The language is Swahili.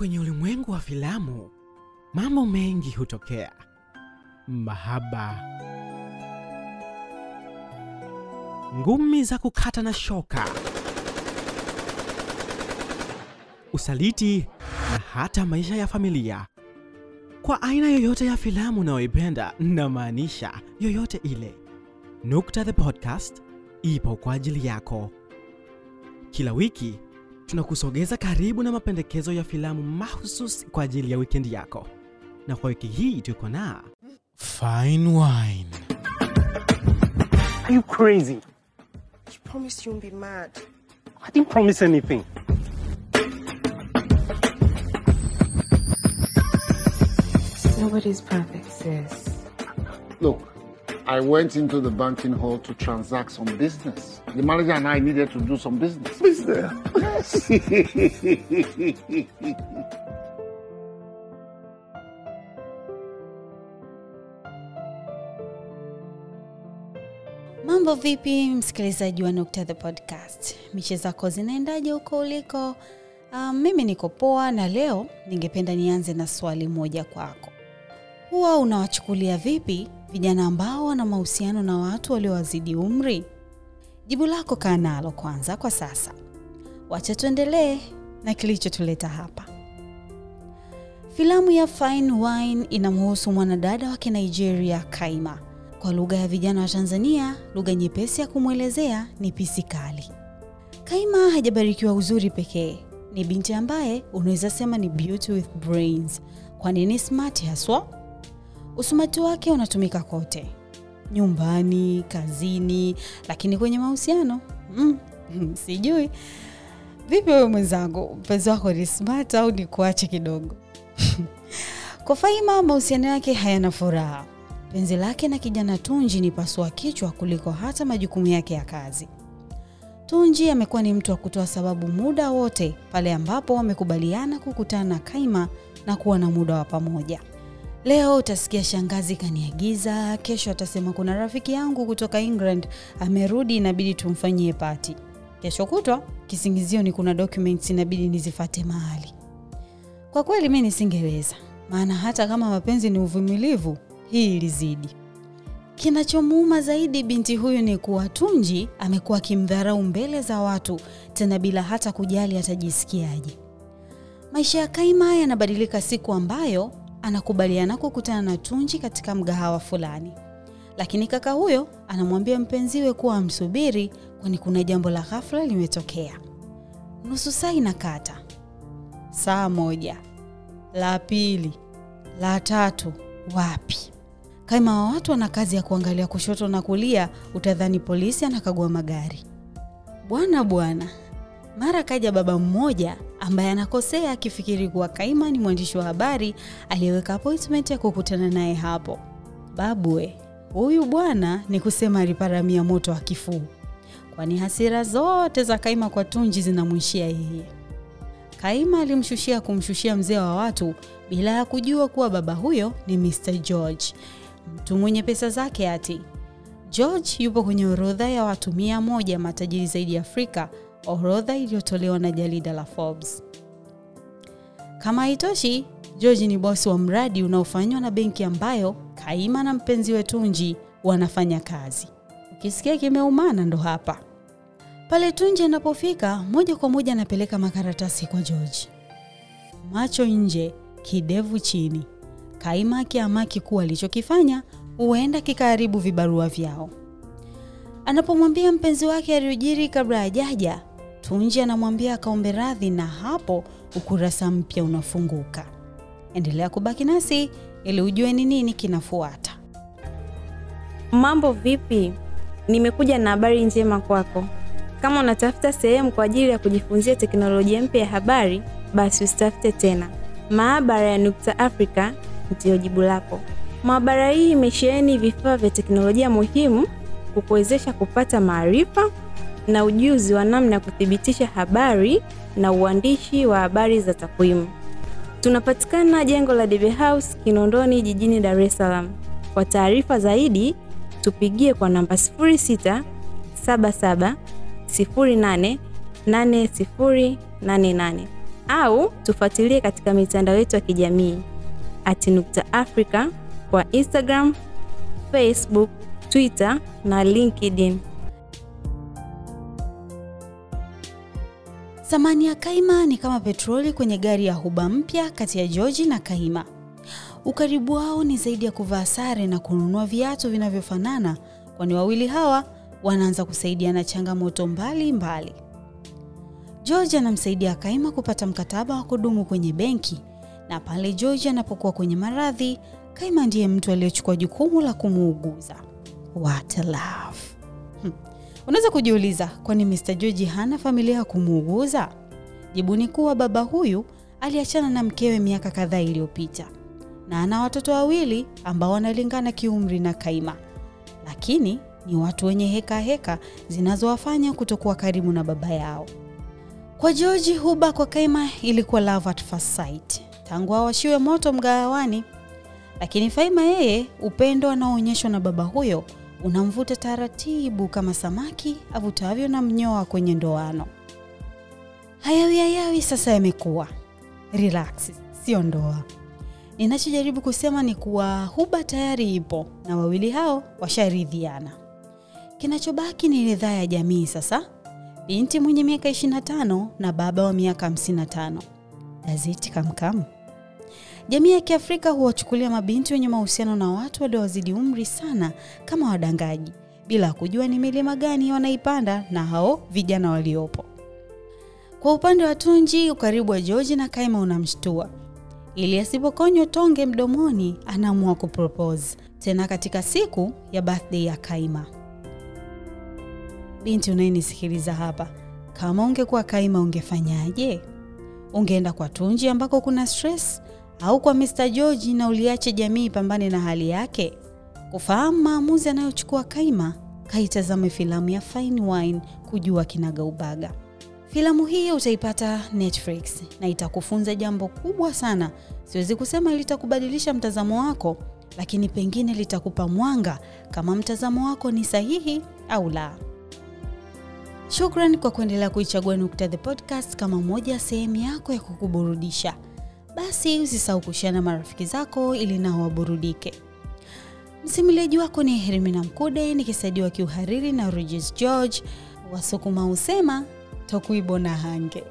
Kwenye ulimwengu wa filamu, mambo mengi hutokea: mahaba, ngumi za kukata na shoka, usaliti na hata maisha ya familia. Kwa aina yoyote ya filamu unayoipenda, namaanisha yoyote ile, Nukta the Podcast ipo kwa ajili yako. Kila wiki tunakusogeza karibu na mapendekezo ya filamu mahususi kwa ajili ya wikendi yako, na kwa wiki hii tuko na Fine Wine. Are you crazy? You promised you be mad. I didn't promise anything. Nobody's perfect, sis. Look, I went into the banking hall to transact some business. The manager and I needed to do some business. Business? Mambo vipi, msikilizaji wa Nukta the Podcast, miche zako zinaendaje huko uliko? Um, mimi niko poa, na leo ningependa nianze na swali moja kwako. Huwa unawachukulia vipi vijana ambao wana mahusiano na watu waliowazidi umri? Jibu lako kaa nalo kwanza kwa sasa. Wacha tuendelee na kilichotuleta hapa. Filamu ya Fine Wine inamhusu mwanadada wa Kinigeria Kaima. Kwa lugha ya vijana wa Tanzania, lugha nyepesi ya kumwelezea ni pisi kali. Kaima hajabarikiwa uzuri pekee, ni binti ambaye unaweza sema ni beauty with brains, kwani ni smart haswa. Usumati wake unatumika kote, nyumbani, kazini, lakini kwenye mahusiano mm, sijui vipi wewe mwenzangu, mpenzi wako ni smart au ni kuache kidogo? Kwa Faima, mahusiano yake hayana furaha. Penzi lake na kijana Tunji ni pasua kichwa kuliko hata majukumu yake ya kazi. Tunji amekuwa ni mtu wa kutoa sababu muda wote pale ambapo wamekubaliana kukutana na Kaima na kuwa na muda wa pamoja. Leo utasikia shangazi kaniagiza, kesho atasema kuna rafiki yangu kutoka England amerudi, inabidi tumfanyie pati. Kesho kutwa kisingizio ni kuna documents inabidi nizifate mahali. Kwa kweli mi nisingeweza, maana hata kama mapenzi ni uvumilivu, hii ilizidi. Kinachomuuma zaidi binti huyu ni kuwa Tunji amekuwa akimdharau mbele za watu, tena bila hata kujali atajisikiaje. Maisha ya Kaima yanabadilika siku ambayo anakubaliana kukutana na Tunji katika mgahawa fulani, lakini kaka huyo anamwambia mpenziwe kuwa amsubiri, kwani kuna jambo la ghafla limetokea. Nusu saa inakata, saa moja, la pili, la tatu, wapi? Kaima wa watu ana kazi ya kuangalia kushoto na kulia, utadhani polisi anakagua magari. Bwana bwana, mara kaja baba mmoja ambaye anakosea akifikiri kuwa Kaima ni mwandishi wa habari aliyeweka appointment ya kukutana naye hapo. Babwe, huyu bwana ni kusema aliparamia moto wa kifuu, kwani hasira zote za Kaima kwa Tunji zinamwishia yeye. Kaima alimshushia kumshushia mzee wa watu bila ya kujua kuwa baba huyo ni Mr. George, mtu mwenye pesa zake ati. George yupo kwenye orodha ya watu mia moja matajiri zaidi Afrika, orodha iliyotolewa na jarida la Forbes. Kama haitoshi, George ni bosi wa mradi unaofanywa na benki ambayo Kaima na mpenzi wetunji wanafanya kazi. Ukisikia kimeumana ndo hapa. Pale Tunji anapofika, moja kwa moja anapeleka makaratasi kwa George. Macho nje, kidevu chini. Kaima akiamaki kuwa alichokifanya huenda kikaharibu vibarua vyao. Anapomwambia mpenzi wake aliyojiri kabla hajaja, Tunji anamwambia akaombe radhi, na hapo ukurasa mpya unafunguka. Endelea kubaki nasi ili ujue ni nini kinafuata. Mambo vipi? Nimekuja na habari njema kwako. Kama unatafuta sehemu kwa ajili ya kujifunzia teknolojia mpya ya habari, basi usitafute tena. Maabara ya Nukta Africa ndiyo jibu lako. Maabara hii imesheheni vifaa vya teknolojia muhimu kukuwezesha kupata maarifa na ujuzi wa namna ya kuthibitisha habari na uandishi wa habari za takwimu. Tunapatikana jengo la DB House Kinondoni jijini Dar es Salaam. Kwa taarifa zaidi tupigie kwa namba 06 77 08 8088 au tufuatilie katika mitandao yetu ya kijamii nukta Africa kwa Instagram, Facebook, Twitter na LinkedIn. Thamani ya Kaima ni kama petroli kwenye gari ya huba mpya kati ya George na Kaima. Ukaribu wao ni zaidi ya kuvaa sare na kununua viatu vinavyofanana, kwani wawili hawa wanaanza kusaidiana changamoto mbalimbali. mbali. George anamsaidia Kaima kupata mkataba wa kudumu kwenye benki, na pale George anapokuwa kwenye maradhi, Kaima ndiye mtu aliyechukua jukumu la kumuuguza. What a love! Hmm. Unaweza kujiuliza kwani Mr. George hana familia ya kumuuguza? Jibu ni kuwa baba huyu aliachana na mkewe miaka kadhaa iliyopita na ana watoto wawili ambao wanalingana kiumri na Kaima, lakini ni watu wenye heka heka zinazowafanya kutokuwa karibu na baba yao. Kwa George, huba kwa Kaima ilikuwa love at first sight tangu awashiwe moto mgahawani, lakini Faima yeye, upendo anaoonyeshwa na baba huyo unamvuta taratibu kama samaki avutavyo na mnyoa kwenye ndoano. Hayawi sasa yamekuwa. Relax, sio ndoa. Ninachojaribu kusema ni kuwa huba tayari ipo na wawili hao washaridhiana. Kinachobaki ni ridhaa ya jamii sasa. Binti mwenye miaka 25 na baba wa miaka 55. Gazeti kamkam. Jamii ya Kiafrika huwachukulia mabinti wenye mahusiano na watu waliowazidi umri sana kama wadangaji, bila kujua ni milima gani wanaipanda na hao vijana waliopo. Kwa upande wa Tunji, ukaribu wa George na Kaima unamshtua. Ili asipokonywa tonge mdomoni, anaamua kupropose tena katika siku ya birthday ya Kaima. Binti unayenisikiliza hapa, kama ungekuwa Kaima ungefanyaje? Ungeenda kwa Tunji ambako kuna stress au kwa Mr. George na uliache jamii ipambane na hali yake? Kufahamu maamuzi anayochukua Kaima, kaitazame filamu ya Fine Wine kujua kinagaubaga. Filamu hii utaipata Netflix na itakufunza jambo kubwa sana. Siwezi kusema litakubadilisha mtazamo wako, lakini pengine litakupa mwanga kama mtazamo wako ni sahihi au la. Shukran kwa kuendelea kuichagua Nukta the Podcast kama moja ya sehemu yako ya kukuburudisha. Basi usisahau kushare na marafiki zako ili nao waburudike. Msimuliaji wako ni Hermina Mkude nikisaidiwa kiuhariri na Regis George. Wasukuma husema tokuibona hange.